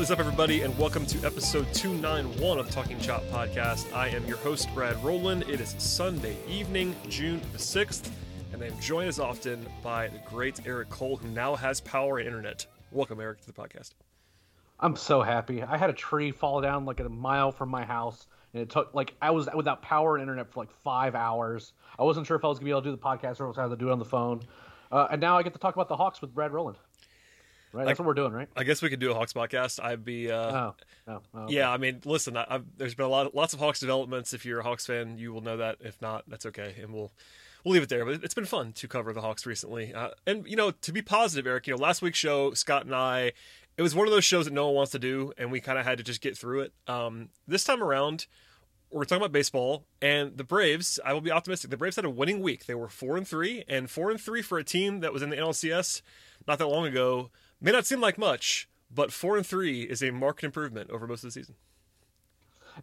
What is up, everybody, and welcome to episode 291 of Talking Chop podcast. I am your host, Brad Rowland. It is Sunday evening, June the 6th, and I am joined as often by the great Eric Cole, who now has power and internet. Welcome, Eric, to the podcast. I'm so happy. I had a tree fall down like a mile from my house, and it took like I was without power and internet for like five hours. I wasn't sure if I was gonna be able to do the podcast or else I was gonna do it on the phone. Uh, and now I get to talk about the Hawks with Brad Rowland. Right, that's what we're doing, right? I guess we could do a Hawks podcast. I'd be, uh, Oh, oh, oh, okay. yeah. I mean, listen, I, I've, there's been a lot, lots of Hawks developments. If you're a Hawks fan, you will know that. If not, that's okay, and we'll we'll leave it there. But it's been fun to cover the Hawks recently, uh, and you know, to be positive, Eric. You know, last week's show, Scott and I, it was one of those shows that no one wants to do, and we kind of had to just get through it. Um, this time around, we're talking about baseball and the Braves. I will be optimistic. The Braves had a winning week. They were four and three, and four and three for a team that was in the NLCS not that long ago may not seem like much, but four and three is a marked improvement over most of the season.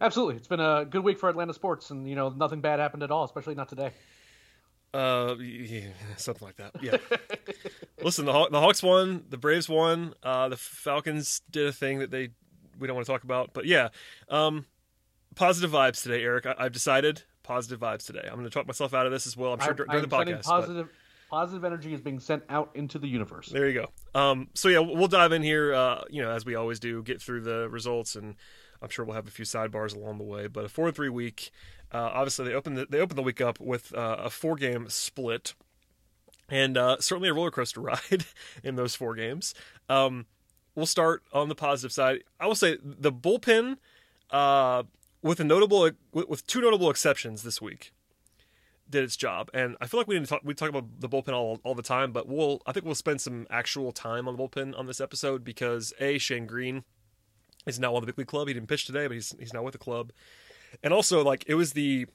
Absolutely, it's been a good week for Atlanta sports, and you know nothing bad happened at all, especially not today. Uh, yeah, something like that. Yeah. Listen, the Haw- the Hawks won, the Braves won, uh, the Falcons did a thing that they we don't want to talk about, but yeah, um, positive vibes today, Eric. I, I've decided positive vibes today. I'm going to talk myself out of this as well. I'm sure dur- during I'm the podcast. but- Positive, positive energy is being sent out into the universe. There you go. Um, so yeah, we'll dive in here. Uh, you know, as we always do, get through the results, and I'm sure we'll have a few sidebars along the way. But a four and three week. Uh, obviously, they opened the, they opened the week up with uh, a four game split, and uh, certainly a roller coaster ride in those four games. Um, we'll start on the positive side. I will say the bullpen, uh, with a notable with two notable exceptions this week, did its job. And I feel like we talk we talk about the bullpen all, all the time, but we'll I think we'll spend some actual time on the bullpen on this episode because a Shane Greene is now on the big league club. He didn't pitch today, but he's he's now with the club. And also like it was the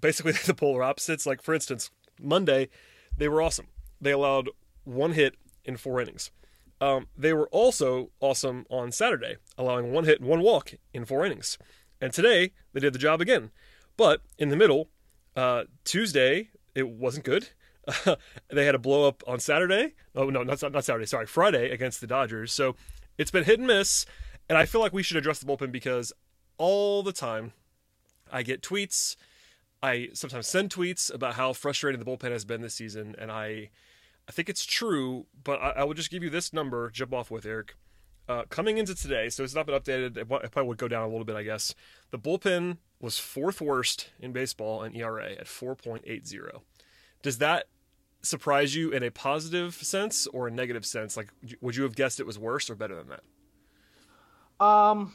basically the polar opposites. Like for instance, Monday they were awesome. They allowed one hit in four innings. Um, they were also awesome on Saturday, allowing one hit and one walk in four innings. And today they did the job again. But in the middle, uh, Tuesday it wasn't good. they had a blow up on Saturday. Oh no, not not Saturday. Sorry, Friday against the Dodgers. So it's been hit and miss. And I feel like we should address the bullpen because all the time I get tweets. I sometimes send tweets about how frustrating the bullpen has been this season, and I, I think it's true. But I, I will just give you this number. Jump off with Eric. Uh, coming into today, so it's not been updated. It it probably would go down a little bit, I guess. The bullpen was fourth worst in baseball in ERA at 4.80. Does that surprise you in a positive sense or a negative sense? Like, would you have guessed it was worse or better than that? Um,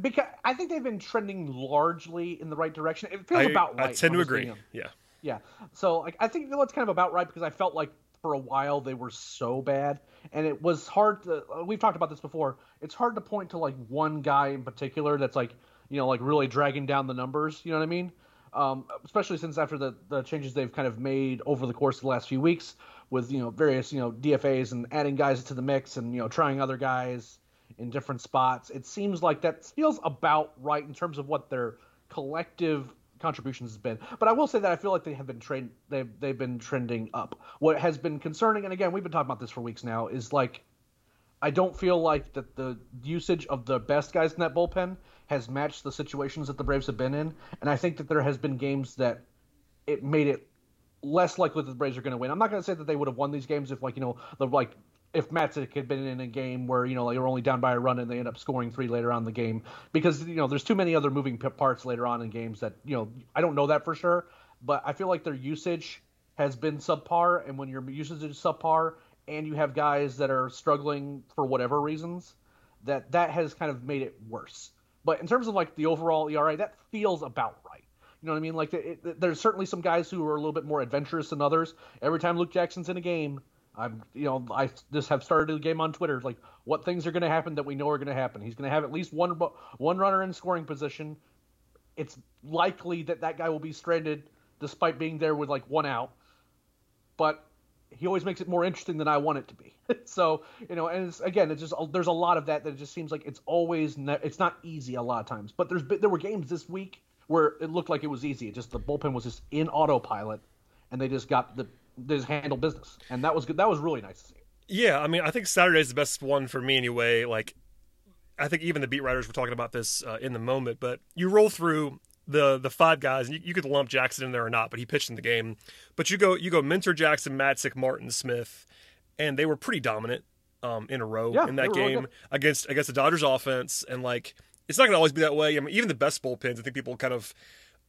because I think they've been trending largely in the right direction. It feels I, about right. I tend to agree. Yeah. Yeah. So like I think that's kind of about right because I felt like for a while they were so bad and it was hard to uh, we've talked about this before. It's hard to point to like one guy in particular that's like, you know, like really dragging down the numbers, you know what I mean? Um, especially since after the, the changes they've kind of made over the course of the last few weeks with, you know, various, you know, DFAs and adding guys to the mix and, you know, trying other guys in different spots. It seems like that feels about right in terms of what their collective contributions has been. But I will say that I feel like they have been trend they've they've been trending up. What has been concerning, and again we've been talking about this for weeks now, is like I don't feel like that the usage of the best guys in that bullpen has matched the situations that the Braves have been in, and I think that there has been games that it made it less likely that the Braves are going to win. I'm not going to say that they would have won these games if like you know the like if Matzek had been in a game where you know they were only down by a run and they end up scoring three later on in the game. Because you know there's too many other moving parts later on in games that you know I don't know that for sure, but I feel like their usage has been subpar, and when your usage is subpar and you have guys that are struggling for whatever reasons, that that has kind of made it worse. But in terms of like the overall ERA, that feels about right. You know what I mean? Like it, it, there's certainly some guys who are a little bit more adventurous than others. Every time Luke Jackson's in a game, I'm you know I just have started a game on Twitter like what things are going to happen that we know are going to happen. He's going to have at least one one runner in scoring position. It's likely that that guy will be stranded despite being there with like one out. But he always makes it more interesting than I want it to be. so you know, and it's, again, it's just there's a lot of that that it just seems like it's always ne- it's not easy a lot of times. But there's there were games this week where it looked like it was easy. It just the bullpen was just in autopilot, and they just got the they just handled business, and that was good. That was really nice to see. Yeah, I mean, I think Saturday's the best one for me anyway. Like, I think even the beat writers were talking about this uh, in the moment, but you roll through the the five guys, and you, you, could lump Jackson in there or not, but he pitched in the game. But you go you go Minter, Jackson, Matzek, Martin, Smith, and they were pretty dominant um, in a row yeah, in that game really against against the Dodgers offense, and like it's not going to always be that way. I mean, even the best bullpens, I think people kind of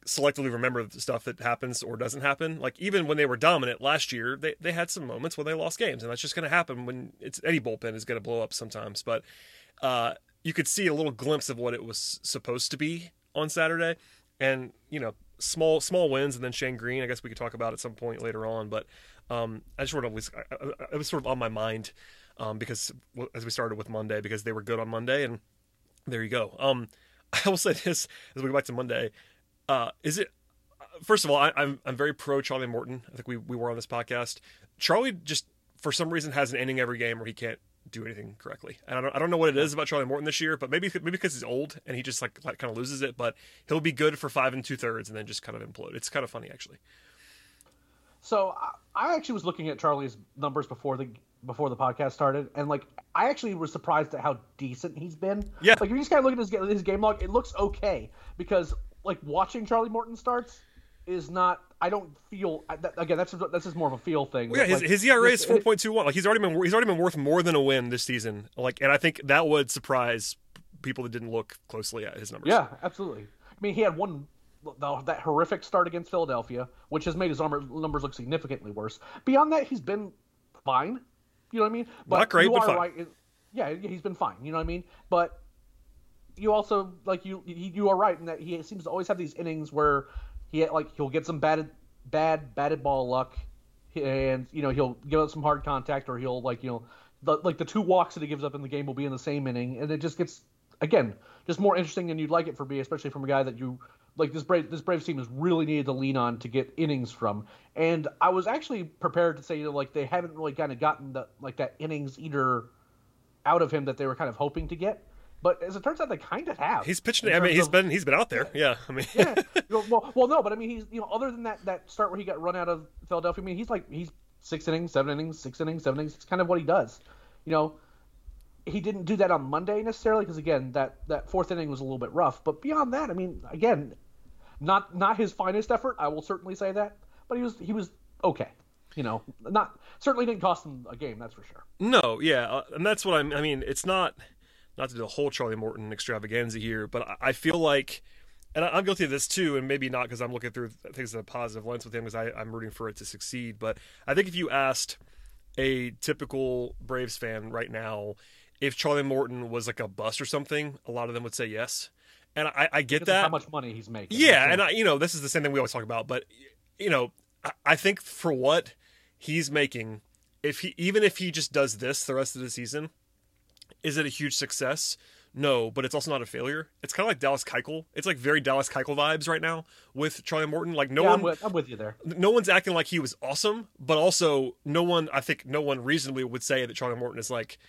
selectively remember the stuff that happens or doesn't happen. Like even when they were dominant last year, they, they had some moments where they lost games, and that's just going to happen when it's any bullpen is going to blow up sometimes. But uh, you could see a little glimpse of what it was supposed to be on Saturday, and you know small small wins, and then Shane Greene. I guess we could talk about at some point later on, but um, I just sort of was it was sort of on my mind um, because as we started with Monday because they were good on Monday, and there you go. Um, I will say this as we go back to Monday. Uh, is it first of all, I, am I'm, I'm very pro Charlie Morton. I think we we were on this podcast. Charlie just for some reason has an ending every game where he can't do anything correctly. And I don't I don't know what it is about Charlie Morton this year, but maybe maybe because he's old and he just like, like kind of loses it. But he'll be good for five and two thirds and then just kind of implode. It's kind of funny actually. So I actually was looking at Charlie's numbers before the before the podcast started, and like I actually was surprised at how decent he's been. Yeah. Like you just kind of look at his his game log, it looks okay because like watching Charlie Morton starts is not. I don't feel again. That's that's just more of a feel thing. Well, yeah, his, like, his ERA is four point two one. Like he's already been he's already been worth more than a win this season. Like, and I think that would surprise people that didn't look closely at his numbers. Yeah, absolutely. I mean, he had one that horrific start against Philadelphia, which has made his armor, numbers look significantly worse. Beyond that, he's been fine. You know what I mean? But Not great, you but fine. right. Yeah, he's been fine. You know what I mean? But you also like you you are right in that he seems to always have these innings where he like he'll get some batted bad batted ball luck, and you know he'll give up some hard contact or he'll like you know the, like the two walks that he gives up in the game will be in the same inning, and it just gets again just more interesting than you'd like it for me, especially from a guy that you like this brave this Braves team is really needed to lean on to get innings from. And I was actually prepared to say you know, like they haven't really kind of gotten the like that innings eater out of him that they were kind of hoping to get. But as it turns out, they kind of have. He's pitching. I mean, he's of, been he's been out there. Yeah, I mean, yeah. Well, well, no, but I mean, he's you know, other than that that start where he got run out of Philadelphia, I mean, he's like he's six innings, seven innings, six innings, seven innings. It's kind of what he does. You know, he didn't do that on Monday necessarily because again, that that fourth inning was a little bit rough. But beyond that, I mean, again, not not his finest effort. I will certainly say that, but he was he was okay. You know, not certainly didn't cost him a game. That's for sure. No, yeah, uh, and that's what I'm. I mean, it's not not to do the whole Charlie Morton extravaganza here, but I feel like, and I'm guilty of this too, and maybe not because I'm looking through things in a positive lens with him because I'm rooting for it to succeed. But I think if you asked a typical Braves fan right now if Charlie Morton was like a bust or something, a lot of them would say yes. And I, I get that how much money he's making. Yeah, and I, you know this is the same thing we always talk about, but you know I, I think for what he's making, if he even if he just does this the rest of the season, is it a huge success? No, but it's also not a failure. It's kind of like Dallas Keuchel. It's like very Dallas Keuchel vibes right now with Charlie Morton. Like no yeah, one, I'm with, I'm with, you there. No one's acting like he was awesome, but also no one. I think no one reasonably would say that Charlie Morton is like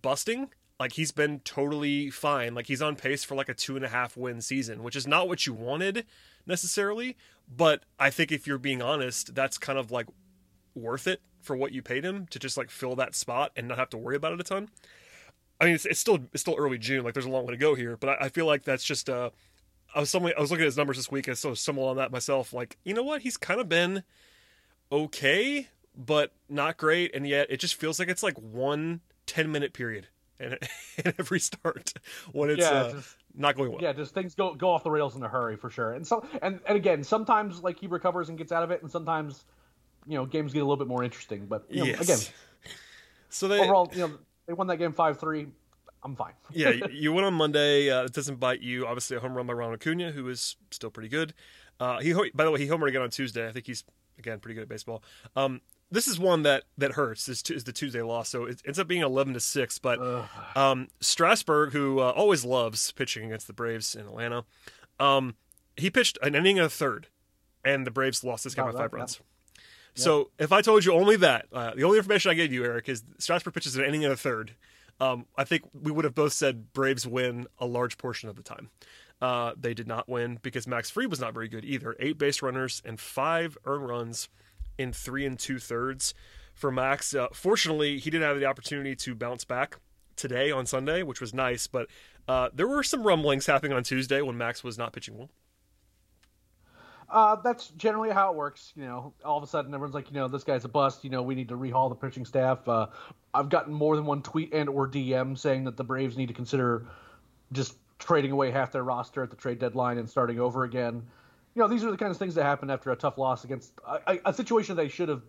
busting. Like he's been totally fine. Like he's on pace for like a two and a half win season, which is not what you wanted necessarily. But I think if you're being honest, that's kind of like worth it for what you paid him to just like fill that spot and not have to worry about it a ton. I mean, it's, it's still it's still early June. Like, there's a long way to go here, but I, I feel like that's just. Uh, I was somewhere, I was looking at his numbers this week, and so similar on that myself. Like, you know what? He's kind of been okay, but not great, and yet it just feels like it's like one 10 minute period in, in every start when it's yeah, uh, just, not going well. Yeah, just things go go off the rails in a hurry for sure. And so and and again, sometimes like he recovers and gets out of it, and sometimes you know games get a little bit more interesting. But you know, yes. again, so they overall, you know, they won that game five three. I'm fine. yeah, you went on Monday. Uh, it doesn't bite you. Obviously, a home run by Ronald Acuna, who is still pretty good. Uh, he, by the way, he homered again on Tuesday. I think he's again pretty good at baseball. Um, this is one that that hurts. Is, is the Tuesday loss, so it ends up being eleven to six. But um, Strasburg, who uh, always loves pitching against the Braves in Atlanta, um, he pitched an inning a third, and the Braves lost this game by five runs. So if I told you only that, uh, the only information I gave you, Eric, is Strasburg pitches an inning and a third. Um, I think we would have both said Braves win a large portion of the time. Uh, they did not win because Max Fried was not very good either. Eight base runners and five earned runs in three and two thirds for Max. Uh, fortunately, he didn't have the opportunity to bounce back today on Sunday, which was nice. But Uh, there were some rumblings happening on Tuesday when Max was not pitching well. Uh, that's generally how it works. You know, all of a sudden everyone's like, you know, this guy's a bust. You know, we need to rehaul the pitching staff. Uh, I've gotten more than one tweet and or DM saying that the Braves need to consider just trading away half their roster at the trade deadline and starting over again. You know, these are the kinds of things that happen after a tough loss against a, a situation they should have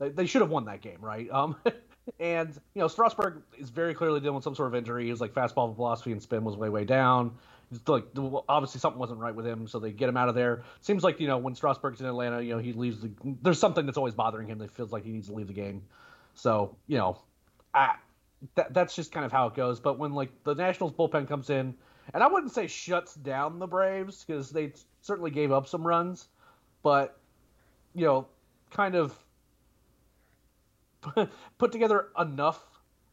they, should have won that game, right? Um, and you know, Strasburg is very clearly dealing with some sort of injury. His like fastball velocity and spin was way way down like obviously something wasn't right with him, so they get him out of there. Seems like you know when Strasburg's in Atlanta, you know he leaves. The, there's something that's always bothering him that feels like he needs to leave the game. So you know, I, that, that's just kind of how it goes. But when like the Nationals bullpen comes in, and I wouldn't say shuts down the Braves because they certainly gave up some runs, but you know, kind of put together enough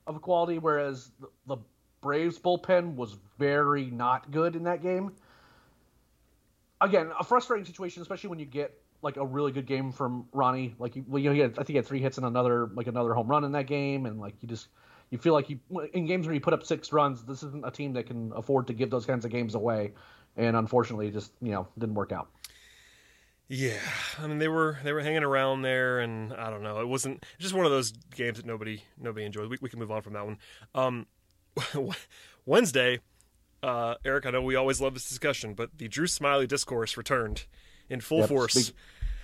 of a quality, whereas the, the Braves bullpen was very not good in that game. Again, a frustrating situation, especially when you get like a really good game from Ronnie. Like, well, you know, he had, I think he had three hits and another like another home run in that game, and like you just you feel like you in games where you put up six runs, this isn't a team that can afford to give those kinds of games away, and unfortunately, just you know didn't work out. Yeah, I mean they were they were hanging around there, and I don't know. It wasn't just one of those games that nobody nobody enjoyed. We, we can move on from that one. Um, Wednesday, uh, Eric, I know we always love this discussion, but the Drew Smyly discourse returned in full yep, force. Speak,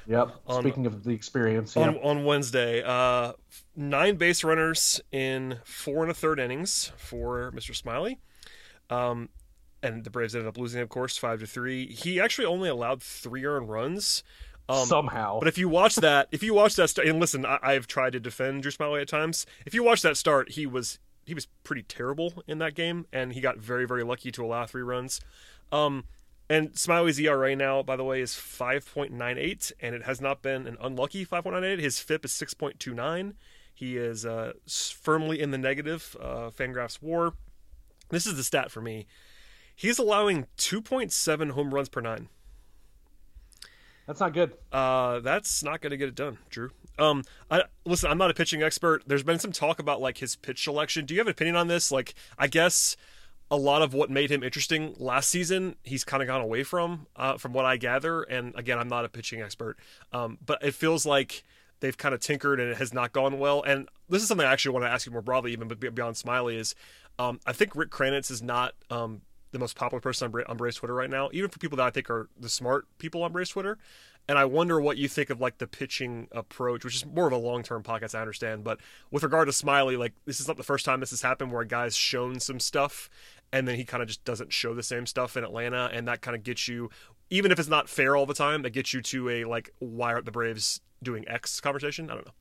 yep. On, Speaking of the experience, on, on Wednesday, uh, nine base runners in four and a third innings for Mr. Smyly. Um, and the Braves ended up losing, of course, five to three. He actually only allowed three earned runs. Um, Somehow, but if you watch that, if you watch that, start, and listen, I, have tried to defend Drew Smyly at times. If you watch that start, he was he was pretty terrible in that game, and he got very very lucky to allow three runs. Um, and Smyly's ERA now, by the way, is 5.98, and it has not been an unlucky 5.98. His FIP is 6.29. He is uh, firmly in the negative. Uh, Fangraphs WAR. This is the stat for me. He's allowing 2.7 home runs per nine. That's not good. Uh, that's not going to get it done, Drew. Um, I listen. I'm not a pitching expert. There's been some talk about like his pitch selection. Do you have an opinion on this? Like, I guess a lot of what made him interesting last season, he's kind of gone away from, uh, from what I gather. And again, I'm not a pitching expert, um, but it feels like they've kind of tinkered and it has not gone well. And this is something I actually want to ask you more broadly, even beyond Smyly, Is um, I think Rick Kranitz is not um, the most popular person on, Bra- on Braves Twitter right now, even for people that I think are the smart people on Braves Twitter. And I wonder what you think of like the pitching approach, which is more of a long term podcast, I understand. But with regard to Smyly, like this is not the first time this has happened where a guy's shown some stuff and then he kind of just doesn't show the same stuff in Atlanta, and that kind of gets you, even if it's not fair all the time, that gets you to a like why aren't the Braves doing X conversation? I don't know.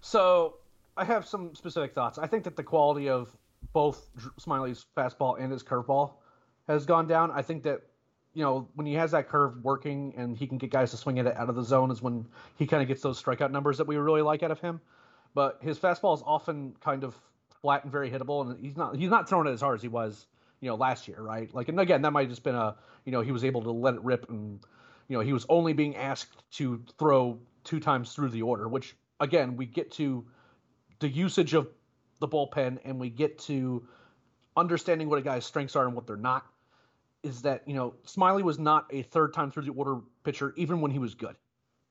So I have some specific thoughts. I think that the quality of both Smyly's fastball and his curveball has gone down. I think that you know, when he has that curve working and he can get guys to swing it out of the zone is when he kind of gets those strikeout numbers that we really like out of him. But his fastball is often kind of flat and very hittable, and he's not he's not throwing it as hard as he was, you know, last year, right? Like, and again, that might have just been a, you know, he was able to let it rip, and you know, he was only being asked to throw two times through the order, which again, we get to the usage of the bullpen, and we get to understanding what a guy's strengths are and what they're not is that you know Smyly was not a third time through the order pitcher even when he was good,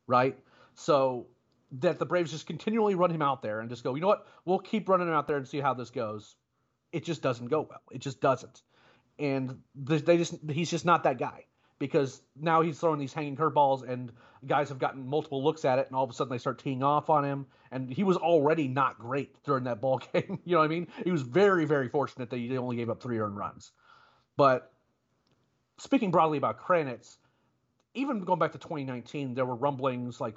right? So that the Braves just continually run him out there and just go, you know what, we'll keep running him out there and see how this goes. It just doesn't go well. It just doesn't, and they just he's just not that guy because now he's throwing these hanging curveballs and guys have gotten multiple looks at it and all of a sudden they start teeing off on him and he was already not great during that ball game you know what i mean he was very very fortunate that he only gave up three earned runs but speaking broadly about Kranitz, even going back to 2019, there were rumblings like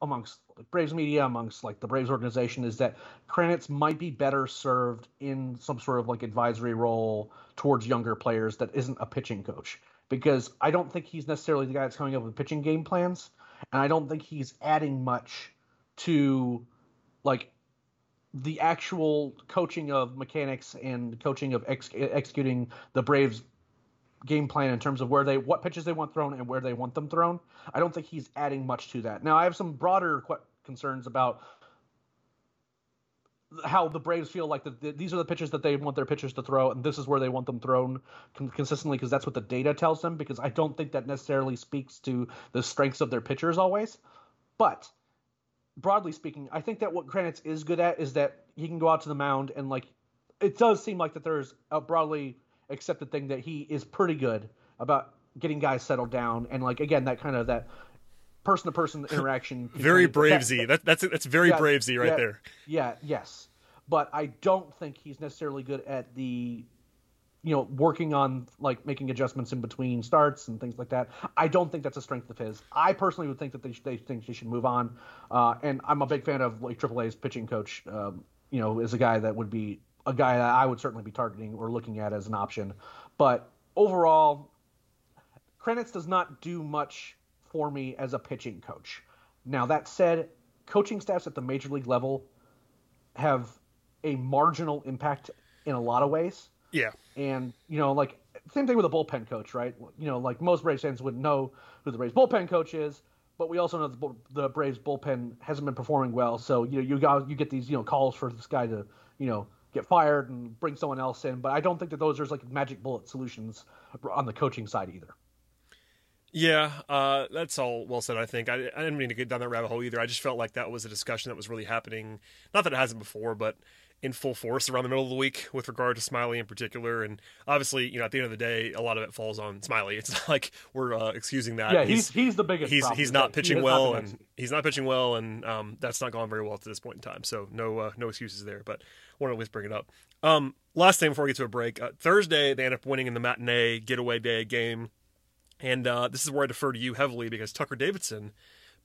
amongst Braves media, amongst like the Braves organization, is that Kranitz might be better served in some sort of like advisory role towards younger players that isn't a pitching coach. Because I don't think he's necessarily the guy that's coming up with pitching game plans, and I don't think he's adding much to like the actual coaching of mechanics and coaching of ex- executing the Braves game plan in terms of where they what pitches they want thrown and where they want them thrown. I don't think he's adding much to that. Now I have some broader qu- concerns about how the Braves feel like the, the, these are the pitches that they want their pitchers to throw, and this is where they want them thrown con- consistently because that's what the data tells them. Because I don't think that necessarily speaks to the strengths of their pitchers always. But broadly speaking, I think that what Kranitz is good at is that he can go out to the mound and like it does seem like that there's a broadly accepted thing that he is pretty good about getting guys settled down and like again that kind of that person to person interaction. very bravesy. That, that's that's very yeah, bravesy right yeah, there. Yeah. Yes. But I don't think he's necessarily good at the, you know, working on like making adjustments in between starts and things like that. I don't think that's a strength of his. I personally would think that they, they think he should move on. Uh, and I'm a big fan of like AAA's pitching coach. Um, you know, is a guy that would be a guy that I would certainly be targeting or looking at as an option. But overall, Kranitz does not do much for me as a pitching coach. Now, that said, coaching staffs at the major league level have a marginal impact in a lot of ways. Yeah. And, you know, like, same thing with a bullpen coach, right? You know, like most Braves fans wouldn't know who the Braves bullpen coach is, but we also know the, the Braves bullpen hasn't been performing well. So, you know, you got, you get these, you know, calls for this guy to, you know, get fired and bring someone else in. But I don't think that those are like magic bullet solutions on the coaching side either. Yeah, uh, that's all well said. I think I, I, didn't mean to get down that rabbit hole either. I just felt like that was a discussion that was really happening. Not that it hasn't before, but in full force around the middle of the week with regard to Smyly in particular. And obviously, you know, at the end of the day, a lot of it falls on Smyly. It's not like we're uh, excusing that. Yeah, he's he's, the biggest. He's he's not pitching he well, not and he's not pitching well, and um, that's not gone very well to this point in time. So no uh, no excuses there. But I want to at least bring it up. Um, last thing before we get to a break, uh, Thursday they end up winning in the matinee getaway day game and uh, this is where I defer to you heavily because Tucker Davidson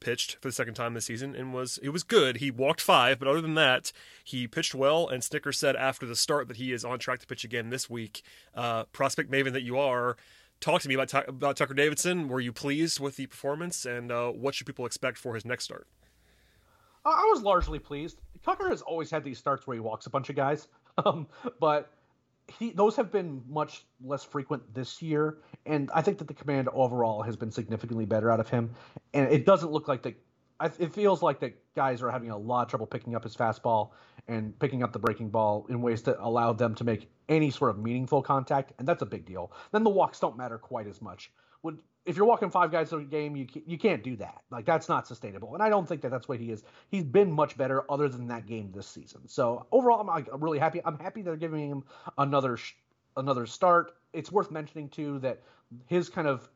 pitched for the second time this season and was it was good. He walked five, but other than that, he pitched well. And Snitker said after the start that he is on track to pitch again this week. Uh, prospect maven that you are, talk to me about about Tucker Davidson. Were you pleased with the performance, and uh, what should people expect for his next start? I was largely pleased. Tucker has always had these starts where he walks a bunch of guys, um, but he those have been much less frequent this year, and I think that the command overall has been significantly better out of him. And it doesn't look like that. it feels like that guys are having a lot of trouble picking up his fastball and picking up the breaking ball in ways that allow them to make any sort of meaningful contact, and that's a big deal. Then the walks don't matter quite as much. Would if you're walking five guys a game, you you can't do that. Like that's not sustainable. And I don't think that that's what he is. He's been much better other than that game this season. So overall, I'm, really happy. I'm happy they're giving him another sh- another start. It's worth mentioning too that his kind of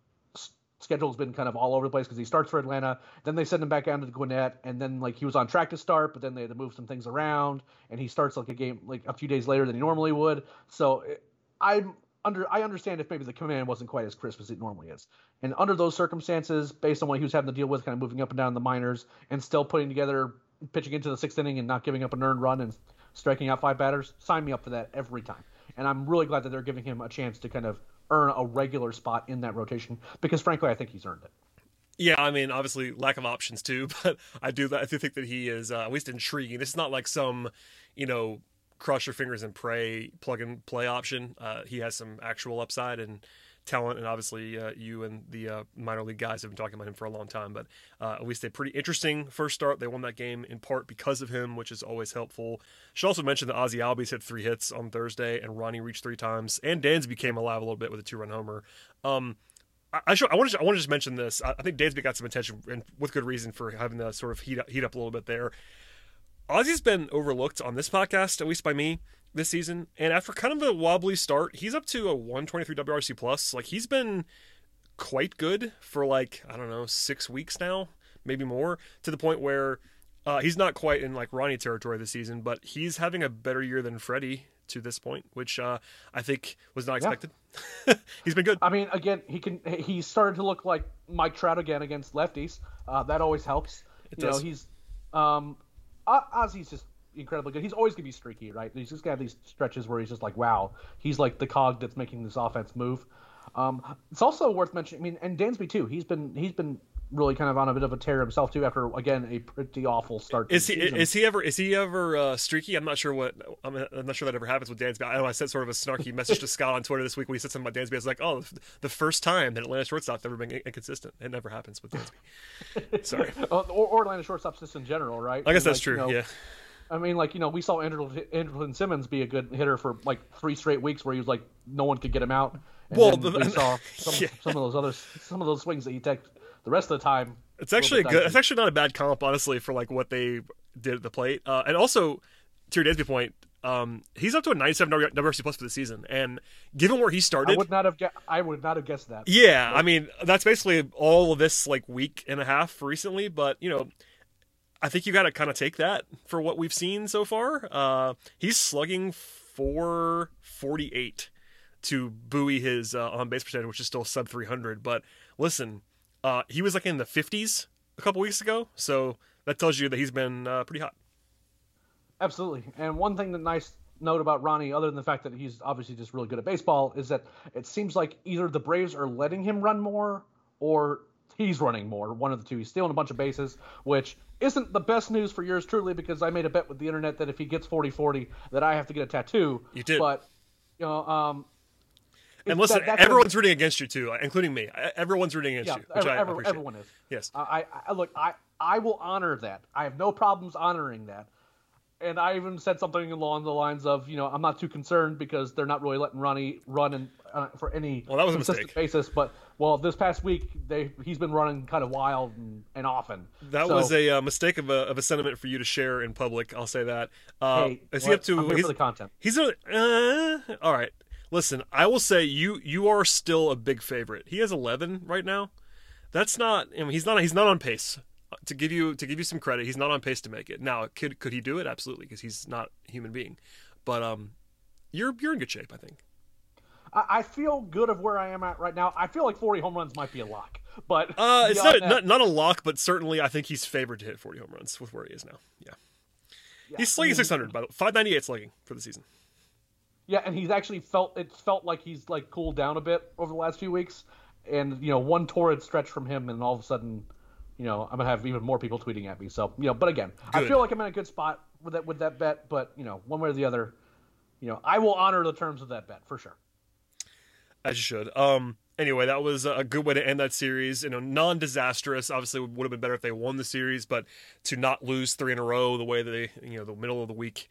schedule has been kind of all over the place because he starts for Atlanta, then they send him back down to the Gwinnett, and then like he was on track to start, but then they had to move some things around, and he starts like a game like a few days later than he normally would. So eh, I'm under I understand if maybe the command wasn't quite as crisp as it normally is. And under those circumstances, based on what he was having to deal with, kind of moving up and down the minors and still putting together pitching into the sixth inning and not giving up an earned run and striking out five batters, sign me up for that every time. And I'm really glad that they're giving him a chance to kind of earn a regular spot in that rotation because frankly I think he's earned it. Yeah, I mean, obviously lack of options too, but I do I do think that he is uh, at least intriguing. This is not like some, you know, cross your fingers and pray plug and play option. Uh, he has some actual upside and talent, and obviously uh, you and the uh, minor league guys have been talking about him for a long time. But uh, at least a pretty interesting first start. They won that game in part because of him, which is always helpful. Should also mention that Ozzy Albies hit three hits on Thursday, and Ronnie reached three times, and Dansby came alive a little bit with a two-run homer. Um, I, should, I want to I want to just mention this. I, I think Dansby got some attention, and with good reason for having to sort of heat up, heat up a little bit there. Ozzy's been overlooked on this podcast, at least by me, this season. And after kind of a wobbly start, he's up to a 123 WRC plus. Like he's been quite good for like I don't know six weeks now, maybe more, to the point where uh, he's not quite in like Ronnie territory this season, but he's having a better year than Freddie to this point, which uh, I think was not expected. Yeah. he's been good. I mean, again, he can he started to look like Mike Trout again against lefties. Uh, that always helps. It you does. know, he's um, Ozzy's just incredibly good. He's always gonna be streaky, right? He's just gonna have these stretches where he's just like, wow, he's like the cog that's making this offense move. Um, it's also worth mentioning. I mean, and Dansby too. He's been he's been really kind of on a bit of a tear himself too after again a pretty awful start. Is he is he ever is he ever uh, streaky? I'm not sure what I'm, I'm, not sure that ever happens with Dansby. I know I sent sort of a snarky message to Scott on Twitter this week when he said something about Dansby. I was like, oh, the first time that Atlanta shortstop's ever been inconsistent. It never happens with Dansby. Sorry. or, or Atlanta shortstops just in general, right? I guess and that's like, true. You know, yeah. I mean, like you know, we saw Andrelton Simmons be a good hitter for like three straight weeks where he was like no one could get him out. And Well, the- we saw some, yeah. some of those other some of those swings that he took the rest of the time. It's actually a good. It's actually not a bad comp, honestly, for like what they did at the plate. Uh, and also, to your Dansby point, um, he's up to a 97 W- WRC plus for the season, and given where he started, I would not have gue- I would not have guessed that. yeah, I mean that's basically all of this like week and a half recently. But you know, I think you got to kind of take that for what we've seen so far. Uh, he's slugging 448 to buoy his uh, on base percentage, which is still sub 300. But listen, uh, he was like in the 50s a couple weeks ago, so that tells you that he's been uh, pretty hot. Absolutely. And one thing that nice note about Ronnie, other than the fact that he's obviously just really good at baseball, is that it seems like either the Braves are letting him run more or he's running more. One of the two. He's stealing a bunch of bases, which isn't the best news for yours truly because I made a bet with the internet that if he gets 40-40 that I have to get a tattoo. You did. But you know, um And listen, that- that kind of- everyone's rooting against you too, including me. Everyone's rooting against yeah, you, which every- I appreciate. everyone is. Yes. I, I look, I, I will honor that. I have no problems honoring that. And I even said something along the lines of, you know, I'm not too concerned because they're not really letting Ronnie run and uh, for any Well, that was a mistake. basis. But well, this past week they he's been running kind of wild and, and often. That So, was a uh, mistake of a, of a sentiment for you to share in public. I'll say that. Uh, Hey, is he up to? He's, for the content. he's a. Uh, all right. Listen, I will say you you are still a big favorite. He has 11 right now. That's not. I mean, he's not. He's not on pace. To give you to give you some credit, he's not on pace to make it. Now, could could he do it? Absolutely, because he's not a human being. But um, you're you're in good shape, I think. I, I feel good of where I am at right now. I feel like 40 home runs might be a lock, but Uh, it's not, that- not not a lock, but certainly I think he's favored to hit 40 home runs with where he is now. Yeah, yeah, he's slugging mean, 600 by the 598 slugging for the season. Yeah, and he's actually felt it felt like he's like cooled down a bit over the last few weeks, and you know one torrid stretch from him, and all of a sudden, you know I'm gonna have even more people tweeting at me. So you know, but again, I feel like I'm in a good spot with that with that bet. But you know, one way or the other, you know, I will honor the terms of that bet for sure. As you should. Um. Anyway, that was a good way to end that series. You know, non-disastrous. Obviously, it would have been better if they won the series, but to not lose three in a row the way that they, you know, the middle of the week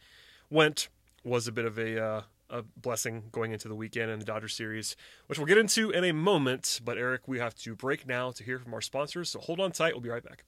went was a bit of a uh, a blessing going into the weekend in the Dodger series, which we'll get into in a moment. But Eric, we have to break now to hear from our sponsors. So hold on tight. We'll be right back.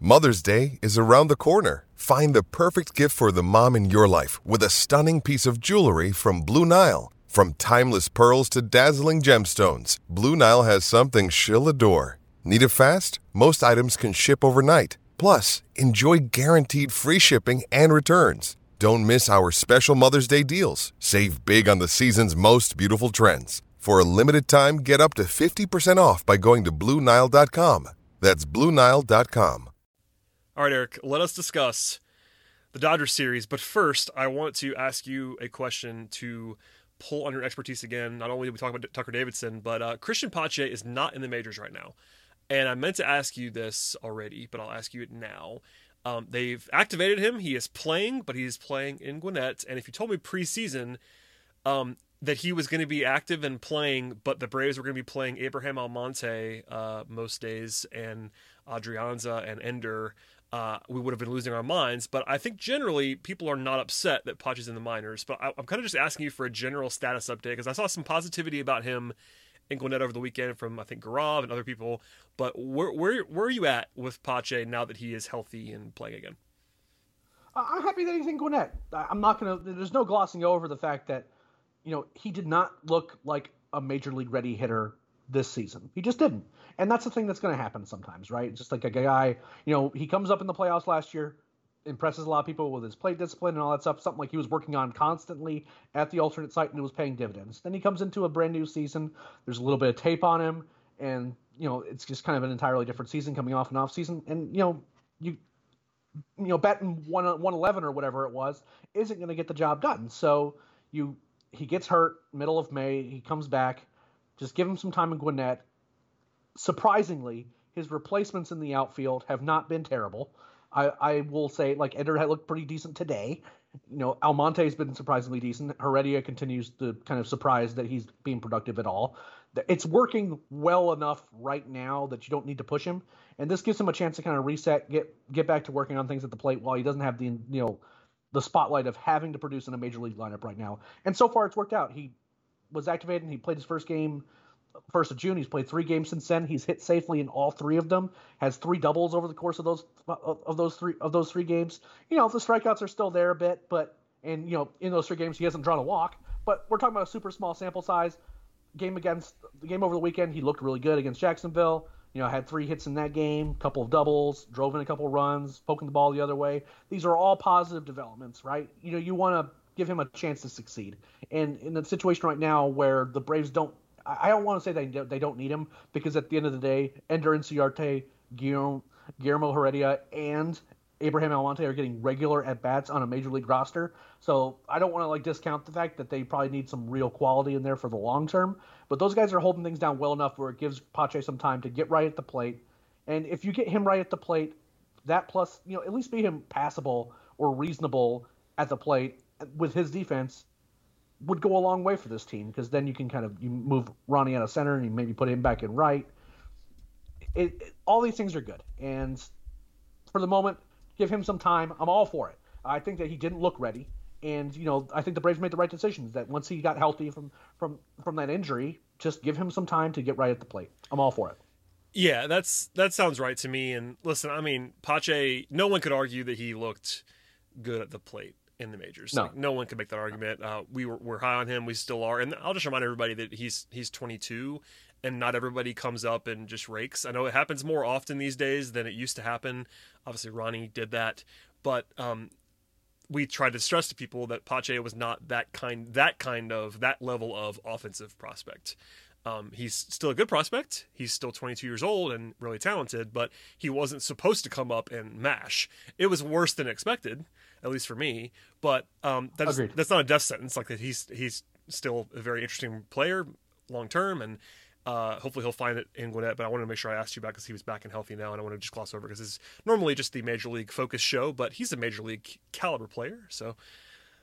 Mother's Day is around the corner. Find the perfect gift for the mom in your life with a stunning piece of jewelry from Blue Nile. From timeless pearls to dazzling gemstones, Blue Nile has something she'll adore. Need it fast? Most items can ship overnight. Plus, enjoy guaranteed free shipping and returns. Don't miss our special Mother's Day deals. Save big on the season's most beautiful trends. For a limited time, get up to 50% off by going to BlueNile.com. That's BlueNile.com. All right, Eric, let us discuss the Dodgers series. But first, I want to ask you a question to pull on your expertise again. Not only did we talk about Tucker Davidson, but uh, Cristian Pache is not in the majors right now. And I meant to ask you this already, but I'll ask you it now. Um, they've activated him. He is playing, but he is playing in Gwinnett. And if you told me preseason um, that he was going to be active and playing, but the Braves were going to be playing Abraham Almonte uh, most days and Adrianza and Ender, uh, we would have been losing our minds. But I think generally people are not upset that Pache's in the minors. But I, I'm kind of just asking you for a general status update because I saw some positivity about him in Gwinnett over the weekend from I think Garav and other people. But where where where are you at with Pache now that he is healthy and playing again? I'm happy that he's in Gwinnett. I'm not gonna. There's no glossing over the fact that, you know, he did not look like a major league ready hitter this season. He just didn't, and that's the thing that's going to happen sometimes, right? Just like a guy, you know, he comes up in the playoffs last year, impresses a lot of people with his plate discipline and all that stuff. Something like he was working on constantly at the alternate site and it was paying dividends. Then he comes into a brand new season. There's a little bit of tape on him, and you know, it's just kind of an entirely different season coming off an off season, and you know, you you know, betting one one eleven or whatever it was isn't going to get the job done. So you he gets hurt middle of May. He comes back. Just give him some time in Gwinnett. Surprisingly, his replacements in the outfield have not been terrible. I, I will say, like Ender had looked pretty decent today. You know, Almonte's been surprisingly decent. Heredia continues to kind of surprise that he's being productive at all. It's working well enough right now that you don't need to push him. and this gives him a chance to kind of reset, get get back to working on things at the plate while he doesn't have the you know the spotlight of having to produce in a major league lineup right now. And so far, it's worked out. He was activated and he played his first game first of June. He's played three games since then. He's hit safely in all three of them. Has three doubles over the course of those of those three of those three games. You know the strikeouts are still there a bit, but and you know in those three games he hasn't drawn a walk. But we're talking about a super small sample size. Game against the game over the weekend, he looked really good against Jacksonville. You know, had three hits in that game, couple of doubles, drove in a couple runs, poking the ball the other way. These are all positive developments, right? You know, you want to give him a chance to succeed. And in the situation right now where the Braves don't, I don't want to say they don't, they don't need him because at the end of the day, Ender Inciarte, Guillermo, Guillermo Heredia, and Abraham Almonte are getting regular at bats on a major league roster. So I don't want to like discount the fact that they probably need some real quality in there for the long term. But those guys are holding things down well enough where it gives Pache some time to get right at the plate. And if you get him right at the plate, that plus, you know, at least be him passable or reasonable at the plate with his defense would go a long way for this team because then you can kind of you move Ronnie out of center and you maybe put him back in right. It, it, all these things are good, and for the moment, give him some time. I'm all for it. I think that he didn't look ready and you know I think the Braves made the right decisions that once he got healthy from from from that injury, just give him some time to get right at the plate. I'm all for it. Yeah, that's that sounds right to me. And listen, I mean, Pache, no one could argue that he looked good at the plate in the majors. No, like, no one could make that argument. Uh, we were we're high on him. We still are. And I'll just remind everybody that he's he's 22, and not everybody comes up and just rakes. I know it happens more often these days than it used to happen. Obviously, Ronnie did that, but um, we tried to stress to people that Pache was not that kind that kind of that level of offensive prospect. Um, he's still a good prospect. He's still 22 years old and really talented, but he wasn't supposed to come up and mash. It was worse than expected, at least for me. But um, that's that's not a death sentence. Like that, he's he's still a very interesting player long term, and uh, hopefully he'll find it in Gwinnett, but I wanted to make sure I asked you about because he was back and healthy now, and I want to just gloss over because it's normally just the major league focus show, but he's a major league caliber player, so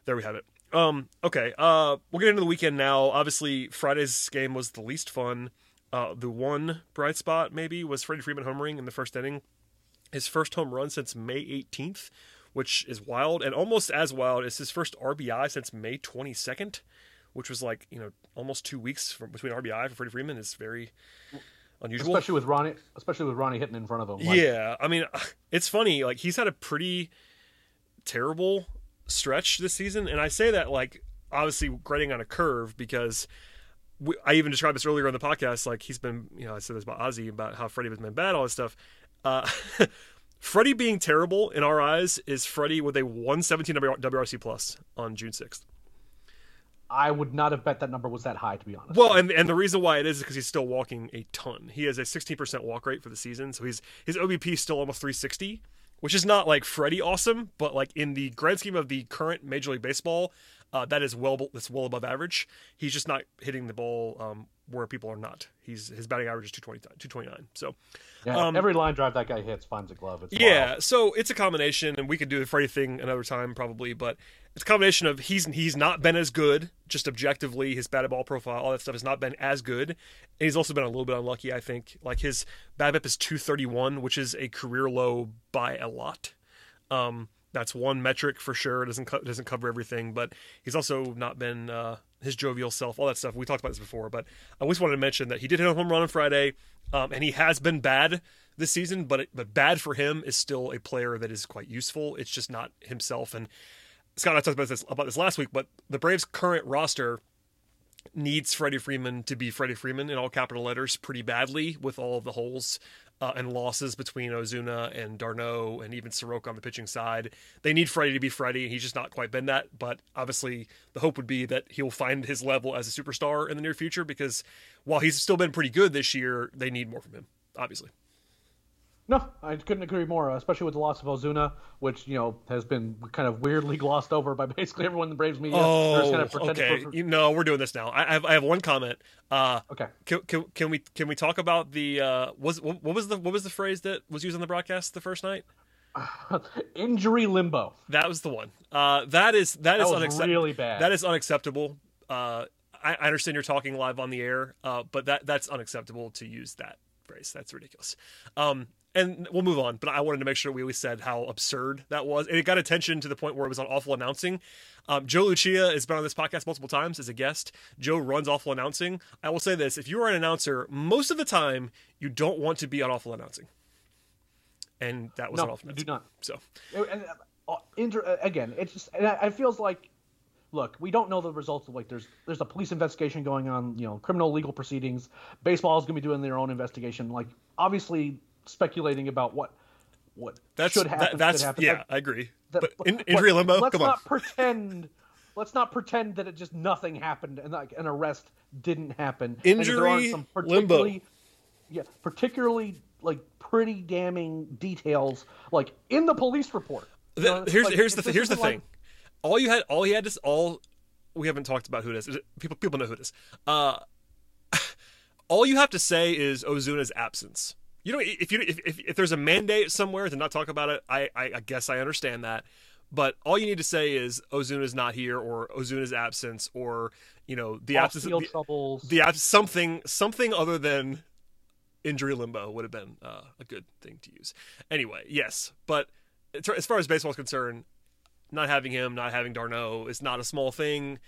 there we have it. Um, okay, uh, we'll get into the weekend now. Obviously, Friday's game was the least fun. Uh, the one bright spot maybe was Freddie Freeman homering in the first inning, his first home run since May 18th, which is wild, and almost as wild as his first RBI since May 22nd which was like you know almost two weeks from between RBI for Freddie Freeman is very unusual, especially with Ronnie, especially with Ronnie hitting in front of him. Like, yeah, I mean, it's funny. Like he's had a pretty terrible stretch this season, and I say that like obviously grading on a curve because. We, I even described this earlier on the podcast. Like he's been, you know, I said this about Ozzy about how Freddie has been bad, all this stuff. Uh, Freddie being terrible in our eyes is Freddie with a 117 WRC plus on June 6th. I would not have bet that number was that high, to be honest. Well, and and the reason why it is is because he's still walking a ton. He has a 16% walk rate for the season, so he's his OBP is still almost 360, which is not like Freddie awesome, but like in the grand scheme of the current Major League Baseball, uh, that is well that's well above average. He's just not hitting the ball um, where people are not. He's his batting average is 220, 229. So yeah, um, every line drive that guy hits finds a glove. It's yeah, wild. so it's a combination, and we could do the Freddie thing another time probably, but it's a combination of he's he's not been as good, just objectively, his batted ball profile, all that stuff has not been as good, and he's also been a little bit unlucky. I think like his BABIP is 231, which is a career low by a lot. Um, that's one metric for sure. It doesn't co- doesn't cover everything, but he's also not been uh, his jovial self, all that stuff. We talked about this before, but I always wanted to mention that he did hit a home run on Friday, um, and he has been bad this season. But it, but bad for him is still a player that is quite useful. It's just not himself. And Scott, I talked about this about this last week, but the Braves' current roster needs Freddie Freeman to be Freddie Freeman in all capital letters pretty badly with all of the holes uh, and losses between Ozuna and d'Arnaud and even Soroka on the pitching side. They need Freddie to be Freddie, and he's just not quite been that. But obviously, the hope would be that he'll find his level as a superstar in the near future because while he's still been pretty good this year, they need more from him, obviously. No, I couldn't agree more, especially with the loss of Ozuna, which you know has been kind of weirdly glossed over by basically everyone in the Braves media. Oh, kind of okay. For... You know, we're doing this now. I have I have one comment. Uh, okay. Can, can, can we can we talk about the uh, was what was the what was the phrase that was used on the broadcast the first night? Injury limbo. That was the one. Uh, that is that, that is unacceptable. Really bad. That is unacceptable. Uh, I, I understand you're talking live on the air, uh, but that that's unacceptable to use that phrase. That's ridiculous. Um, and we'll move on. But I wanted to make sure we always said how absurd that was, and it got attention to the point where it was on awful announcing. Um, Joe Lucia has been on this podcast multiple times as a guest. Joe runs awful announcing. I will say this: if you are an announcer, most of the time you don't want to be on awful announcing, and that was No, on awful you do not. So And, uh, inter- uh, again, it's just it feels like, look, we don't know the results of like there's there's a police investigation going on, you know, criminal legal proceedings. Baseball is going to be doing their own investigation. Like obviously speculating about what what that's should happen. that, that's should happen. yeah, I agree. that- but in, injury limbo, Let's come on. not pretend. Let's not pretend that it just nothing happened and like an arrest didn't happen. and that there aren't Injury some limbo. particularly- Yeah, particularly like pretty damning details like in the police report. You The- know, here's like- here's the th- here's the this thing. like- all you had all he had is all we haven't talked about who it is. People people know who it is. Uh, all you have to say is Ozuna's absence. You know, if you if, if, if there's a mandate somewhere to not talk about it, I, I I guess I understand that. But all you need to say is Ozuna's not here, or Ozuna's absence, or you know the absence of the, troubles. the abs- something something other than injury limbo would have been uh, a good thing to use. Anyway, yes, but as far as baseball is concerned, not having him, not having d'Arnaud is not a small thing,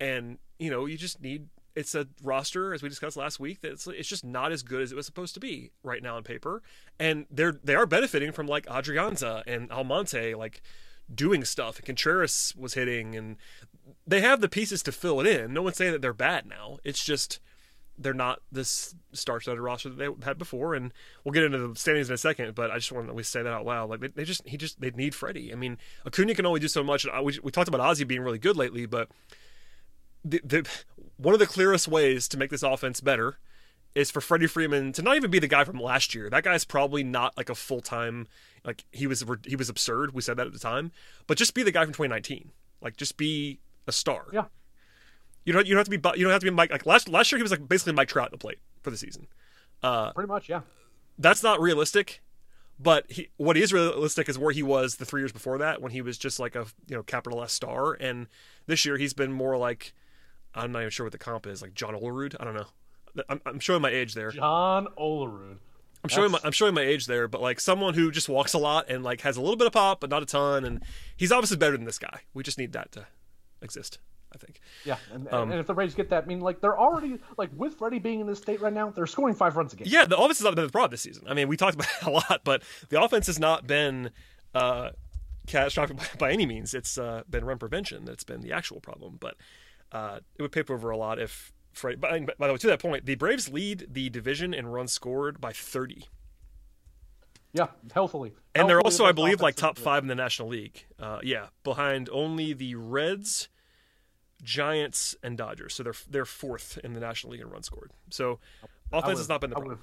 and you know you just need. It's a roster, as we discussed last week, that it's, it's just not as good as it was supposed to be right now on paper, and they're they are benefiting from like Adrianza and Almonte like doing stuff. And Contreras was hitting, and they have the pieces to fill it in. No one's saying that they're bad now. It's just they're not this star-studded roster that they had before. And we'll get into the standings in a second. But I just want to at least say that out loud. Like they, they just he just they need Freddie. I mean, Acuna can only do so much. And I, we, we talked about Ozzy being really good lately, but the, the one of the clearest ways to make this offense better is for Freddie Freeman to not even be the guy from last year. That guy's probably not like a full time like he was he was absurd. We said that at the time, but just be the guy from 2019. Like just be a star. Yeah. You don't you don't have to be you don't have to be Mike like last last year he was like basically Mike Trout at the plate for the season. Uh, Pretty much, yeah. That's not realistic. But he, what is realistic is where he was the three years before that, when he was just like a you know capital S star, and this year he's been more like I'm not even sure what the comp is, like John Olerud. I don't know. I'm, I'm showing my age there. John Olerud. I'm showing my I'm showing my age there, but like someone who just walks a lot and like has a little bit of pop, but not a ton, and he's obviously better than this guy. We just need that to exist. I think. Yeah, and, Um, and if the Rays get that, I mean, like they're already like with Freddie being in this state right now, they're scoring five runs a game. Yeah, the offense has not been the problem this season. I mean, we talked about it a lot, but the offense has not been uh, catastrophic by, by any means. It's uh, been run prevention that's been the actual problem. But uh, it would paper over a lot if. By, by the way, to that point, the Braves lead the division in runs scored by 30. Yeah, healthily. And they're also, I believe, like top five in the National League. Uh, yeah, behind only the Reds, Giants, and Dodgers. So they're they're fourth in the National League in runs scored. So offense has not been the problem.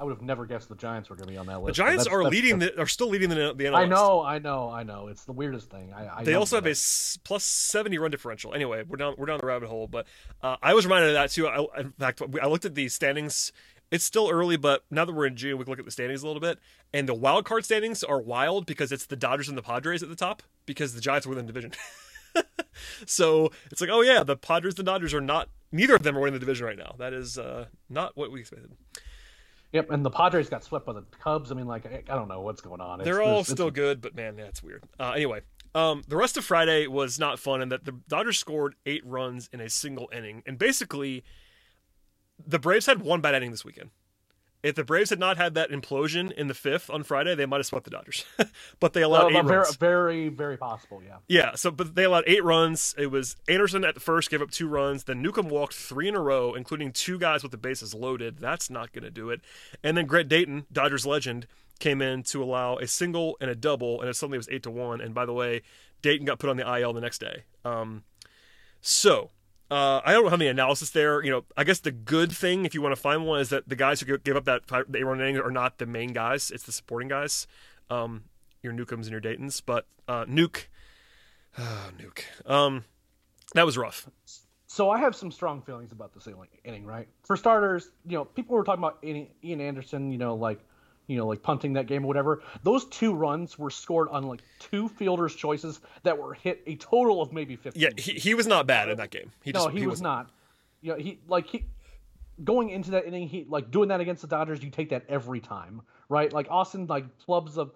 I would have never guessed the Giants were going to be on that list. The Giants that's- are that's- leading that's- the are still leading the the NL. I know, I know, I know. It's the weirdest thing. I, I They also have a that. s- plus seventy run differential. Anyway, we're down we're down the rabbit hole, but uh, I was reminded of that too. I, in fact, I looked at the standings. It's still early, but now that we're in June, we can look at the standings a little bit. And the wild card standings are wild because it's the Dodgers and the Padres at the top because the Giants are within the division. so it's like, oh yeah, the Padres and the Dodgers are not. Neither of them are winning the division right now. That is uh, not what we expected. Yep, and the Padres got swept by the Cubs. I mean, like I, I don't know what's going on. It's- They're all still good, but man, that's weird. Uh, anyway, um, the rest of Friday was not fun in that the Dodgers scored eight runs in a single inning, and basically, the Braves had one bad inning this weekend. If the Braves had not had that implosion in the fifth on Friday, they might have swept the Dodgers. but they allowed eight very, runs. very, very possible. Yeah. Yeah, so but they allowed eight runs. It was Anderson at the first gave up two runs. Then Newcomb walked three in a row, including two guys with the bases loaded. That's not going to do it. And then Grant Dayton, Dodgers legend, came in to allow a single and a double, and it suddenly was eight to one. And by the way, Dayton got put on the IL the next day. Um, so uh, I don't have any analysis there. You know, I guess the good thing, if you want to find one, is that the guys who give- up that five, the eight run inning are not the main guys; it's the supporting guys, um, your Newcombs and your Daytons. But uh, Nuke, oh, Nuke, um, that was rough. So I have some strong feelings about this inning- right? For starters, you know, people were talking about Ian Anderson, you know, like, you know, like punting that game or whatever. Those two runs were scored on like two fielders' choices that were hit a total of maybe fifteen. Yeah, he, he was not bad in that game. He no, just, he, was not. You know, he like he going into that inning, he like doing that against the Dodgers. You take that every time, right? Like Austin like flubs a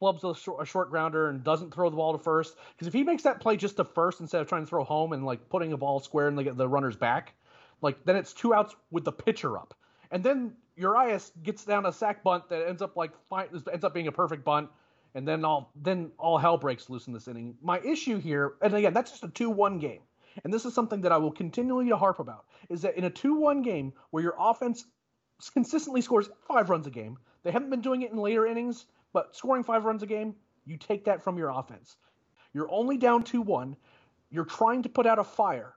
flubs a short, a short grounder and doesn't throw the ball to first because if he makes that play just to first instead of trying to throw home and like putting a ball square in the, the runner's back, like then it's two outs with the pitcher up, and then Urias gets down a sac bunt that ends up like ends up being a perfect bunt, and then all then all hell breaks loose in this inning. My issue here, and again, that's just a two-one game, and this is something that I will continually harp about, is that in a two-one game where your offense consistently scores five runs a game, they haven't been doing it in later innings, but scoring five runs a game, you take that from your offense. You're only down two-one. You're trying to put out a fire,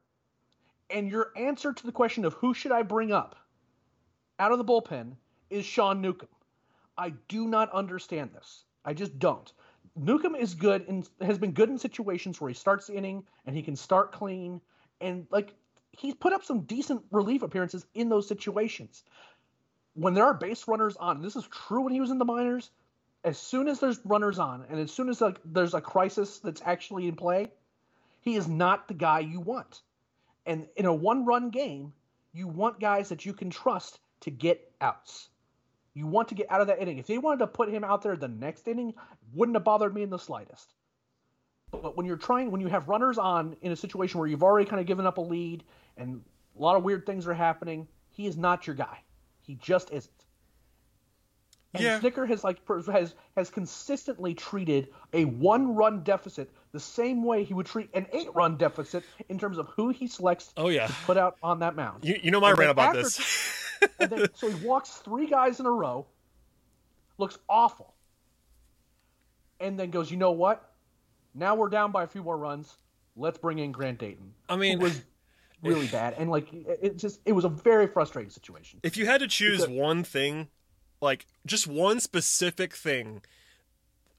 and your answer to the question of who should I bring up out of the bullpen is Sean Newcomb. I do not understand this. I just don't. Newcomb is good and has been good in situations where he starts the inning and he can start clean and like he's put up some decent relief appearances in those situations. When there are base runners on, and this is true when he was in the minors. As soon as there's runners on, and as soon as like there's a crisis that's actually in play, he is not the guy you want. And in a one-run game, you want guys that you can trust to get outs. You want to get out of that inning. If they wanted to put him out there the next inning, wouldn't have bothered me in the slightest. But when you're trying, when you have runners on in a situation where you've already kind of given up a lead and a lot of weird things are happening, he is not your guy. He just isn't. And yeah. Snitker has like has has consistently treated a one run deficit the same way he would treat an eight run deficit in terms of who he selects oh, yeah. to put out on that mound. You, you know my rant about this. and then, so he walks three guys in a row, looks awful, and then goes, you know what? Now we're down by a few more runs. Let's bring in Grant Dayton. I mean, it was really bad, and like it just it was a very frustrating situation. If you had to choose because, one thing, like just one specific thing,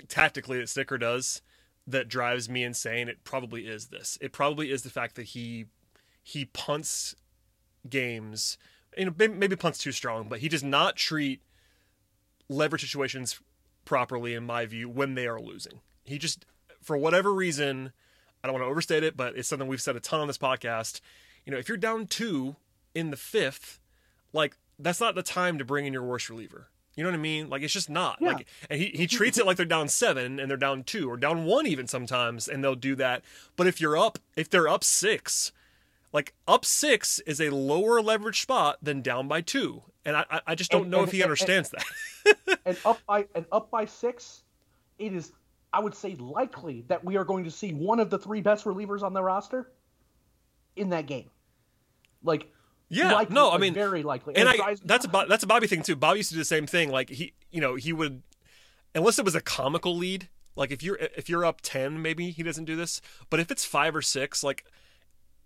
tactically that Snitker does that drives me insane, it probably is this. It probably is the fact that he he punts games you know, maybe punt's too strong, but he does not treat leverage situations properly, in my view, when they are losing. He just, for whatever reason, I don't want to overstate it, but it's something we've said a ton on this podcast. You know, if you're down two in the fifth, like that's not the time to bring in your worst reliever. You know what I mean? Like it's just not. Yeah. Like and he, he treats it like they're down seven and they're down two or down one even sometimes, and they'll do that. But if you're up, if they're up six, like up six is a lower leverage spot than down by two, and I I just don't and, know and, if he and, understands that. and up by and up by six, it is I would say likely that we are going to see one of the three best relievers on the roster in that game. Like yeah, likely, no, I mean very likely, and, and I, that's a that's a Bobby thing too. Bobby used to do the same thing. Like he, you know, he would unless it was a comical lead. Like if you're if you're up ten, maybe he doesn't do this. But if it's five or six, like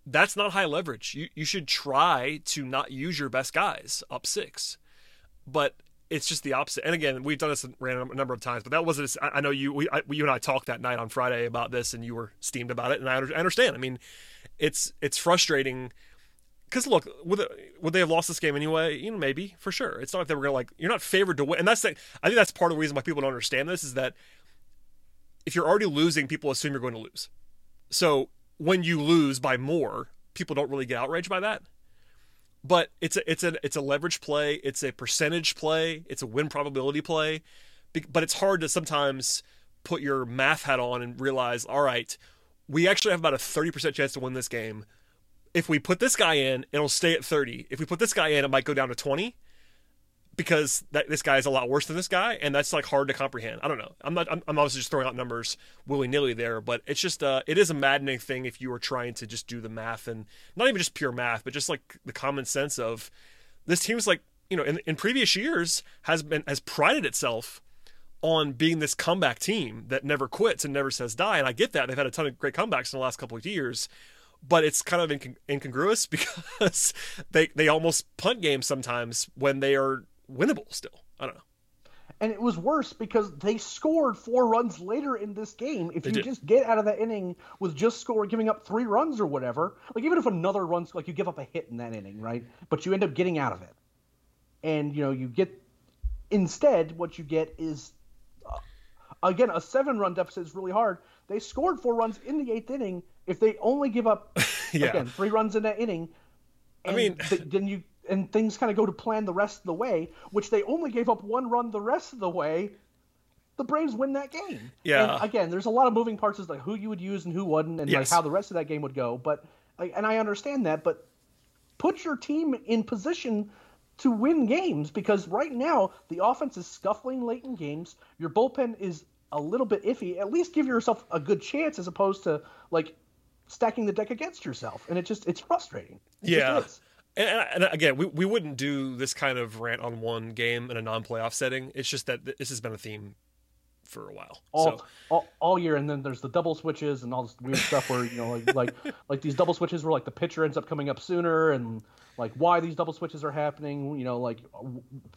that's not high leverage. You you should try to not use your best guys up six, but it's just the opposite. And again, we've done this a number of times, but that wasn't. I know you we I, you and I talked that night on Friday about this, and you were steamed about it, and I, understand. I mean, it's it's frustrating because look, would they, would they have lost this game anyway? You know, maybe for sure. It's not like they were gonna like you're not favored to win, and that's the, I think that's part of the reason why people don't understand this is that if you're already losing, people assume you're going to lose. So when you lose by more, people don't really get outraged by that. But it's a it's a it's a leverage play, it's a percentage play, it's a win probability play. But it's hard to sometimes put your math hat on and realize, all right, we actually have about a 30% chance to win this game. If we put this guy in, it'll stay at 30. If we put this guy in, it might go down to 20 because that, this guy is a lot worse than this guy, and that's like hard to comprehend. I don't know. I'm not. I'm, I'm obviously just throwing out numbers willy nilly there, but it's just uh, it is a maddening thing if you are trying to just do the math and not even just pure math, but just like the common sense of this team's like you know in, in previous years has been has prided itself on being this comeback team that never quits and never says die, and I get that they've had a ton of great comebacks in the last couple of years. But it's kind of incongruous because they they almost punt games sometimes when they are winnable still. I don't know. And it was worse because they scored four runs later in this game. If they you did. just get out of that inning with just score giving up three runs or whatever, like even if another runs like you give up a hit in that inning, right? But you end up getting out of it. And you know, you get instead what you get is uh, again a seven run deficit is really hard. They scored four runs in the eighth inning. If they only give up yeah. again three runs in that inning, I mean, th- then you and things kind of go to plan the rest of the way, which they only gave up one run the rest of the way, the Braves win that game. Yeah. And again, there's a lot of moving parts as like who you would use and who wouldn't, and like how the rest of that game would go. But like, and I understand that, but put your team in position to win games because right now the offense is scuffling late in games. Your bullpen is a little bit iffy. At least give yourself a good chance as opposed to like stacking the deck against yourself. And it just it's frustrating. It Yeah. And and again, we, we wouldn't do this kind of rant on one game in a non-playoff setting. It's just that this has been a theme for a while. all, so all, all year, and then there's the double switches and all this weird stuff where you know like like like these double switches where like the pitcher ends up coming up sooner and like why these double switches are happening. You know, like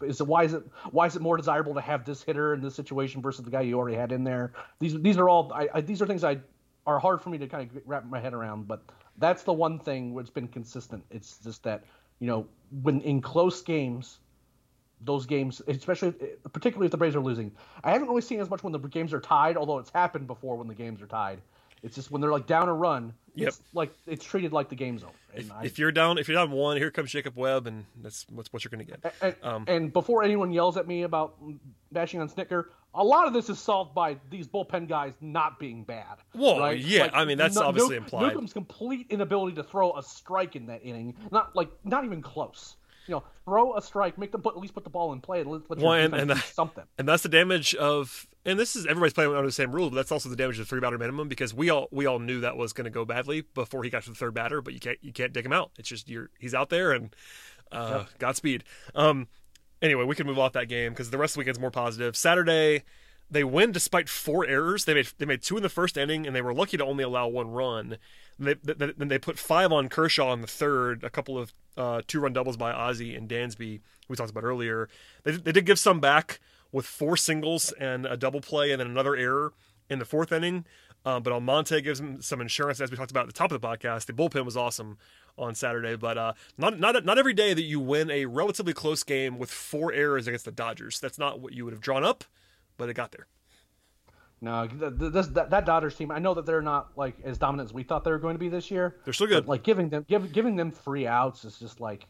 is it why is it why is it more desirable to have this hitter in this situation versus the guy you already had in there? These these are all I, I these are things I are hard for me to kind of wrap my head around, but that's the one thing what's been consistent. It's just that you know when in close games those games, especially particularly if the Braves are losing. I haven't really seen as much when the games are tied, although it's happened before when the games are tied. It's just when they're like down a run, it's like it's treated like the game's over. If, I- if you're down, if you're down one, here comes Jacob Webb, and that's what's what you're going to get. and, Um, and before anyone yells at me about bashing on Snitker, a lot of this is solved by these bullpen guys not being bad. Well, right? yeah, I mean, that's obviously implied. Newcomb's complete inability to throw a strike in that inning, not like not even close. You know, throw a strike, make them put at least put the ball in play, and let, let Well, and- and do that- something. and that's the damage of and this is everybody's playing under the same rule but that's also the damage of the three batter minimum because we all we all knew that was going to go badly before he got to the third batter but you can't you can't dig him out it's just you're he's out there and uh godspeed um anyway we can move off that game because the rest of the weekend's more positive saturday they win despite four errors they made they made two in the first inning and they were lucky to only allow one run they, they, then they put five on Kershaw in the third, a couple of uh, two run doubles by Ozzy and Dansby, we talked about earlier. They, they did give some back with four singles and a double play and then another error in the fourth inning. Uh, but Almonte gives him some insurance, as we talked about at the top of the podcast. The bullpen was awesome on Saturday, but uh, not not not every day that you win a relatively close game with four errors against the Dodgers. That's not what you would have drawn up, but it got there. No, th- th- this, that, that Dodgers team. I know that they're not like as dominant as we thought they were going to be this year. They're still good. But, like giving them give, giving them three outs is just like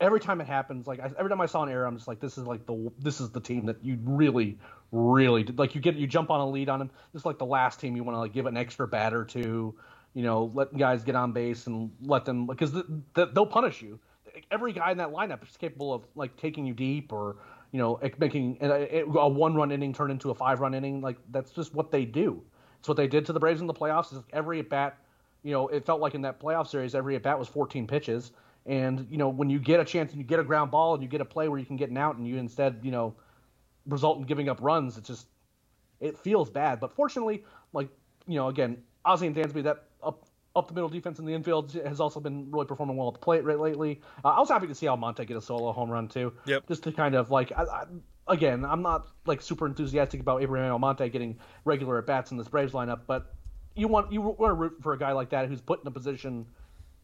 every time it happens. Like I, every time I saw an error, I'm just like, this is like the this is the team that you really, really like. You get you jump on a lead on them. This is like the last team you want to like give an extra batter to. You know, let guys get on base and let them because the, the, they'll punish you. Every guy in that lineup is capable of like taking you deep or you know making a, a one run inning turn into a five run inning. Like that's just what they do. It's what they did to the Braves in the playoffs. Is every at bat, you know, it felt like in that playoff series, every at bat was 14 pitches. And you know, when you get a chance and you get a ground ball and you get a play where you can get an out and you instead, you know, result in giving up runs, it's just it feels bad. But fortunately, like you know, again, Ozzy and Dansby, that up up the middle defense in the infield has also been really performing well at the plate right lately. Uh, I was happy to see Almonte get a solo home run too. Yep. Just to kind of like, I, I, again, I'm not like super enthusiastic about Abraham Almonte getting regular at bats in this Braves lineup, but you want you want to root for a guy like that who's put in a position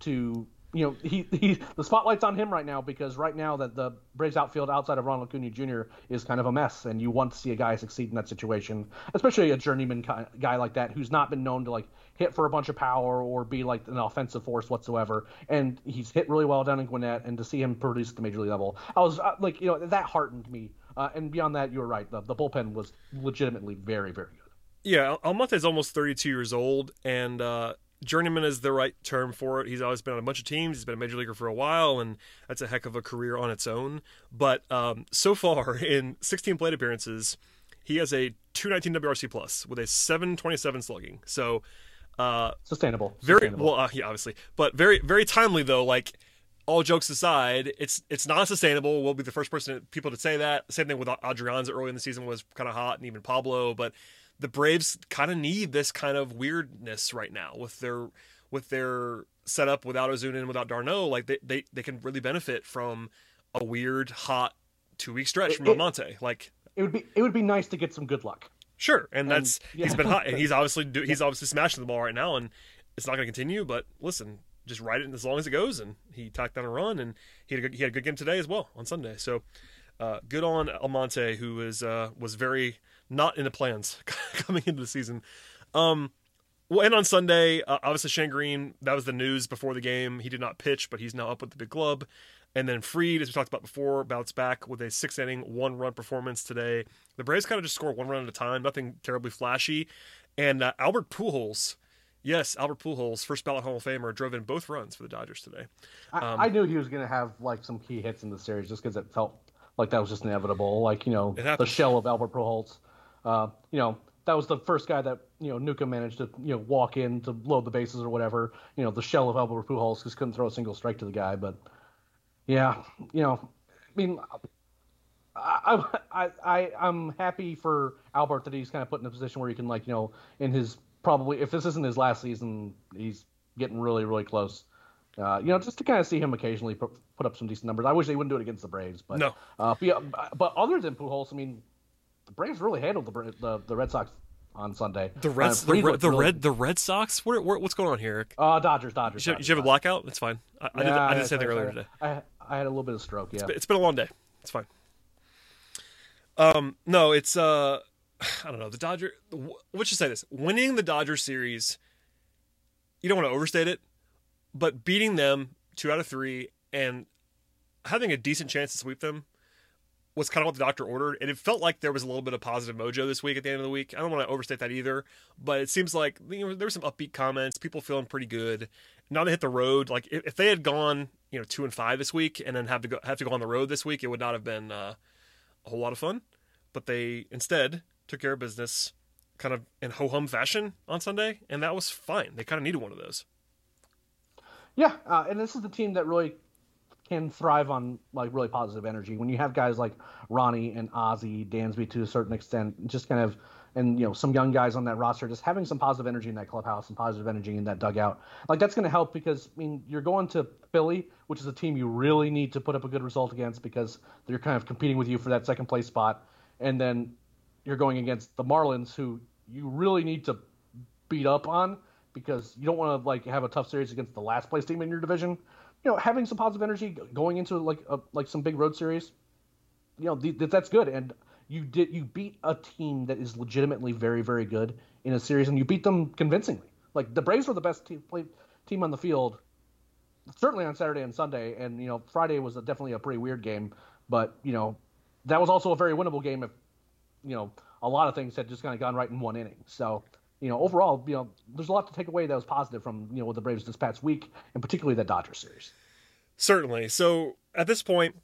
to you know he, he the spotlight's on him right now because right now that the Braves outfield outside of Ronald Acuna Jr. is kind of a mess, and you want to see a guy succeed in that situation, especially a journeyman guy like that who's not been known to like hit for a bunch of power or be like an offensive force whatsoever. And he's hit really well down in Gwinnett, and to see him produce at the major league level, I was uh, like, you know, that heartened me. Uh, and beyond that, you were right. The, the bullpen was legitimately very, very good. Yeah, Almonte is almost 32 years old, and uh, journeyman is the right term for it. He's always been on a bunch of teams. He's been a major leaguer for a while, and that's a heck of a career on its own. But um, so far, in 16 plate appearances, he has a 219 WRC plus with a 727 slugging. So uh, Sustainable. very Sustainable. well, uh, yeah, obviously, but very very timely though. Like all jokes aside, it's it's not sustainable. We'll be the first person people to say that. Same thing with Adrianza early in the season was kind of hot, and even Pablo. But the Braves kind of need this kind of weirdness right now with their with their setup without Ozuna and without d'Arnaud. Like they, they they can really benefit from a weird hot two week stretch from It- it- Almonte. Like it would be it would be nice to get some good luck. Sure, and that's yeah. he's been hot, and he's obviously do, he's obviously smashing the ball right now, and it's not going to continue. But listen, just ride it as long as it goes, and he tacked down a run, and he had a good, he had a good game today as well on Sunday. So uh, good on Almonte, who is uh, was very not in the plans coming into the season. Um, well, and on Sunday, uh, obviously Shane Greene, that was the news before the game. He did not pitch, but he's now up with the big club. And then Fried, as we talked about before, bounced back with a six inning, one run performance today. The Braves kind of just score one run at a time, nothing terribly flashy. And uh, Albert Pujols, yes, Albert Pujols, first ballot Hall of Famer, drove in both runs for the Dodgers today. Um, I, I, knew he was going to have like some key hits in the series just because it felt like that was just inevitable. Like you know, the shell of Albert Pujols. Uh, you know, that was the first guy that you know Nuka managed to you know walk in to load the bases or whatever. You know, the shell of Albert Pujols just couldn't throw a single strike to the guy, but yeah, you know, I mean, I, I, I, I'm happy for Albert that he's kind of put in a position where he can, like, you know, in his probably, if this isn't his last season, he's getting really, really close. Uh, you know, just to kind of see him occasionally put, put up some decent numbers. I wish they wouldn't do it against the Braves, but no. Uh, but, yeah, but other than Pujols, I mean, the Braves really handled the the, the Red Sox on Sunday. The Reds, uh, the, Red, the really... Red, the Red Sox. Where, where, what's going on here? Eric? Uh, Dodgers, Dodgers. Did you, Dodgers, you have a blackout? That's fine. I, I did. I did say that earlier today. I, I had a little bit of stroke. Yeah, it's been, it's been a long day. It's fine. Um, no, it's uh, I don't know. The Dodger. Let's just say this: winning the Dodger series, you don't want to overstate it, but beating them two out of three and having a decent chance to sweep them was kind of what the doctor ordered, and it felt like there was a little bit of positive mojo this week at the end of the week. I don't want to overstate that either, but it seems like you know there were some upbeat comments, people feeling pretty good. Now they hit the road. Like if, they had gone, you know, two and five this week, and then have to go have to go on the road this week, it would not have been uh, a whole lot of fun. But they instead took care of business, kind of in ho hum fashion on Sunday, and that was fine. They kind of needed one of those. Yeah, uh, and this is the team that really can thrive on like really positive energy. When you have guys like Ronnie and Ozzie, Dansby to a certain extent, just kind of and you know some young guys on that roster, just having some positive energy in that clubhouse and positive energy in that dugout, like that's going to help because I mean you're going to Philly, which is a team you really need to put up a good result against because they're kind of competing with you for that second place spot, and then you're going against the Marlins, who you really need to beat up on because you don't want to like have a tough series against the last place team in your division you know, having some positive energy going into like a, like some big road series, you know, th- that's good. And you did you beat a team that is legitimately very very good in a series, and you beat them convincingly. Like the Braves were the best team play, team on the field, certainly on Saturday and Sunday, and you know Friday was a, definitely a pretty weird game, but you know that was also a very winnable game if you know a lot of things had just kind of gone right in one inning. So you know, overall, you know, there's a lot to take away that was positive from you know the Braves this past week, and particularly that Dodgers series. Certainly. So at this point,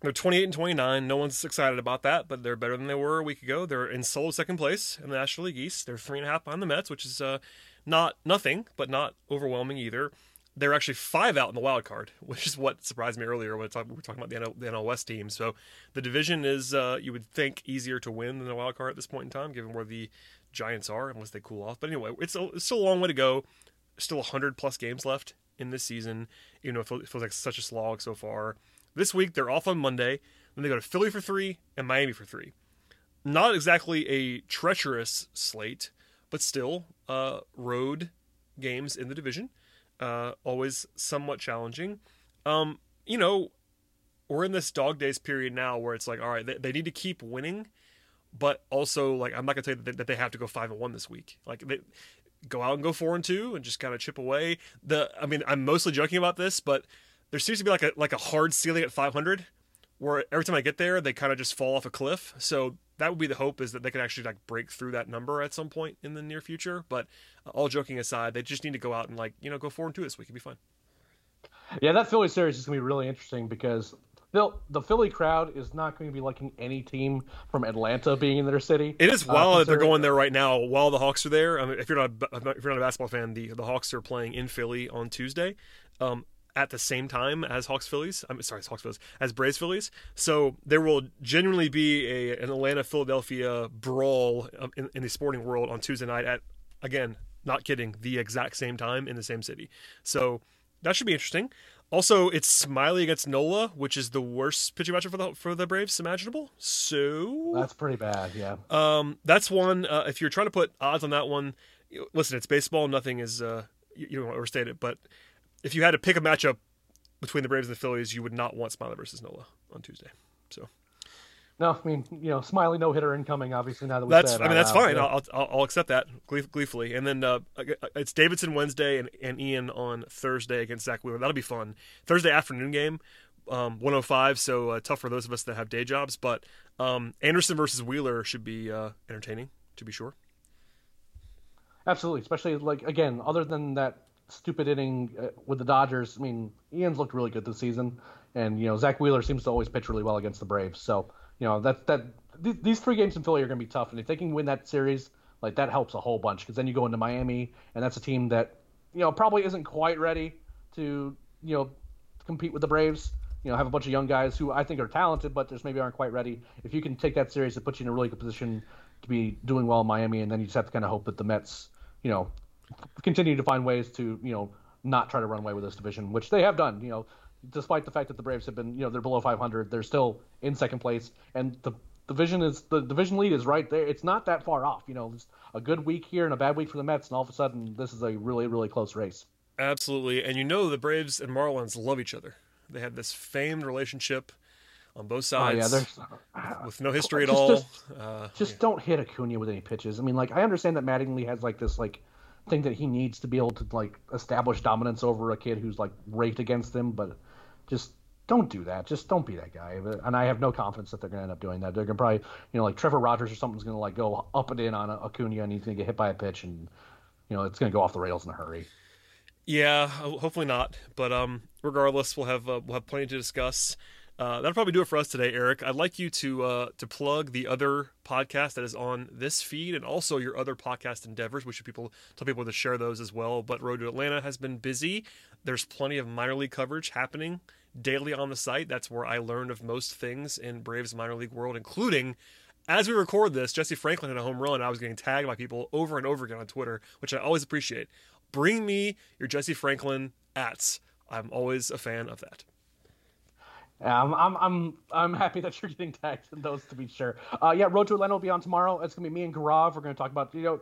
they're 28 and 29. No one's excited about that, but they're better than they were a week ago. They're in solo second place in the National League East. They're three and a half behind the Mets, which is uh, not nothing, but not overwhelming either. They're actually five out in the wild card, which is what surprised me earlier when we were talking about the NL, the NL West team. So the division is, uh, you would think, easier to win than the wild card at this point in time, given where the Giants are, unless they cool off. But anyway, it's, a, it's still a long way to go. Still 100 plus games left in this season, even though it feels like such a slog so far. This week, they're off on Monday. Then they go to Philly for three and Miami for three. Not exactly a treacherous slate, but still uh, road games in the division. Uh, always somewhat challenging. Um, you know, we're in this dog days period now where it's like, all right, they, they need to keep winning but also like I'm not gonna tell you that they have to go five and one this week. Like they go out and go four and two and just kind of chip away. The I mean I'm mostly joking about this, but there seems to be like a like a hard ceiling at 500 where every time I get there they kind of just fall off a cliff. So that would be the hope is that they can actually like break through that number at some point in the near future. But all joking aside, they just need to go out and like you know go four and two this week. It'd be fine. Yeah, that Philly series is gonna be really interesting because the the Philly crowd is not going to be liking any team from Atlanta being in their city. It is wild uh, that they're going there right now while the Hawks are there. I mean, if you're not if you're not a basketball fan, the the Hawks are playing in Philly on Tuesday. Um, at the same time as Hawks Phillies. I'm sorry, Hawks Phillies as Braves Phillies. So there will genuinely be a an Atlanta Philadelphia brawl um, in, in the sporting world on Tuesday night at again, not kidding, the exact same time in the same city. So that should be interesting. Also, it's Smyly against Nola, which is the worst pitching matchup for the for the Braves imaginable. So that's pretty bad. Yeah. Um, that's one. Uh, if you're trying to put odds on that one, listen, it's baseball. Nothing is. Uh, you, you don't want to overstate it, but if you had to pick a matchup between the Braves and the Phillies, you would not want Smyly versus Nola on Tuesday. So no, I mean, you know, Smyly no hitter incoming. Obviously, now that we that's, said, I mean, that's fine. I'll, I'll, I'll accept that gleefully. And then uh, it's Davidson Wednesday and, and Ian on Thursday against Zack Wheeler. That'll be fun. Thursday afternoon game. um, 105, so uh, tough for those of us that have day jobs. But um, Anderson versus Wheeler should be uh, entertaining, to be sure. Absolutely, especially like again, other than that stupid inning uh, with the Dodgers. I mean, Ian's looked really good this season, and you know Zack Wheeler seems to always pitch really well against the Braves. So you know that that th- these three games in Philly are going to be tough, and if they can win that series, like that helps a whole bunch because then you go into Miami, and that's a team that you know probably isn't quite ready to you know compete with the Braves. You know, have a bunch of young guys who I think are talented, but just maybe aren't quite ready. If you can take that series, it puts you in a really good position to be doing well in Miami, and then you just have to kind of hope that the Mets, you know, continue to find ways to you know not try to run away with this division, which they have done. You know, despite the fact that the Braves have been you know they're below 500, they're still in second place, and the division is the division lead is right there. It's not that far off. You know, it's a good week here and a bad week for the Mets, and all of a sudden this is a really really close race. Absolutely, and you know the Braves and Marlins love each other. They have this famed relationship on both sides. Oh, yeah, with no history at just, all. Just, uh, just yeah. don't hit Acuna with any pitches. I mean, like I understand that Mattingly has like this like thing that he needs to be able to like establish dominance over a kid who's like raked against him, but just don't do that. Just don't be that guy. And I have no confidence that they're going to end up doing that. They're going to probably, you know, like Trevor Rogers or something's going to like go up and in on Acuna and he's going to get hit by a pitch and, you know, it's going to go off the rails in a hurry. Yeah, hopefully not. But um, regardless, we'll have uh, we'll have plenty to discuss. Uh, that'll probably do it for us today, Eric. I'd like you to uh, to plug the other podcast that is on this feed and also your other podcast endeavors. We should people tell people to share those as well. But Road to Atlanta has been busy. There's plenty of minor league coverage happening daily on the site. That's where I learned of most things in Braves minor league world, including as we record this, Jesse Franklin had a home run. I was getting tagged by people over and over again on Twitter, which I always appreciate. Bring me your Jesse Franklin ats. I'm always a fan of that. Yeah, I'm, I'm, I'm, I'm happy that you're getting tagged in those to be sure. Uh, yeah, Road to Atlanta will be on tomorrow. It's gonna be me and Gaurav. We're gonna talk about you know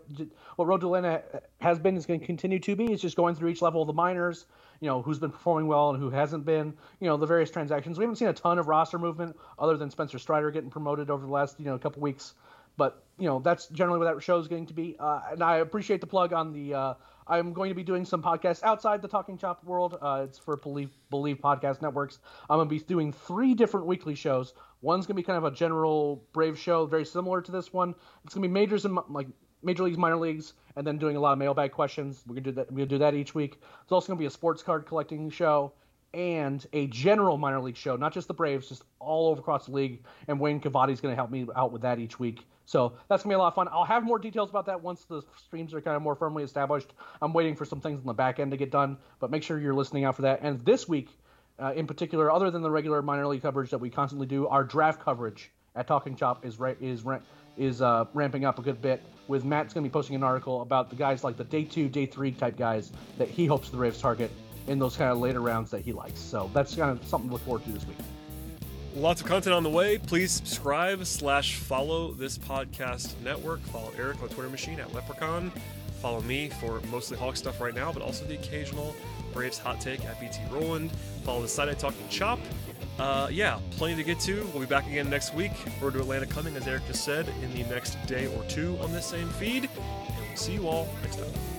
what Road to Atlanta has been is to continue to be. It's just going through each level of the minors. You know who's been performing well and who hasn't been. You know the various transactions. We haven't seen a ton of roster movement other than Spencer Strider getting promoted over the last you know couple weeks. But you know that's generally what that show is going to be. Uh, and I appreciate the plug on the. Uh, I'm going to be doing some podcasts outside the Talking Chop world. Uh, it's for Believe Believe Podcast Networks. I'm going to be doing three different weekly shows. One's going to be kind of a general Brave show, very similar to this one. It's going to be majors and like major leagues, minor leagues, and then doing a lot of mailbag questions. We're gonna do that. We're gonna do that each week. It's also going to be a sports card collecting show and a general minor league show, not just the Braves, just all over across the league. And Wayne Cavadi is going to help me out with that each week. So that's gonna be a lot of fun. I'll have more details about that once the streams are kind of more firmly established. I'm waiting for some things on the back end to get done, but make sure you're listening out for that. And this week, uh, in particular, other than the regular minor league coverage that we constantly do, our draft coverage at Talking Chop is right is is uh, ramping up a good bit. With Matt's gonna be posting an article about the guys like the day two, day three type guys that he hopes the Braves target in those kind of later rounds that he likes. So that's kind of something to look forward to this week. Lots of content on the way. Please subscribe slash follow this podcast network. Follow Eric on Twitter machine at Leprechaun. Follow me for mostly Hawk stuff right now, but also the occasional Braves hot take at BT Rowland. Follow the site I Talking Chop. Uh, yeah, plenty to get to. We'll be back again next week. Road to Atlanta coming, as Eric just said, in the next day or two on this same feed. And we'll see you all next time.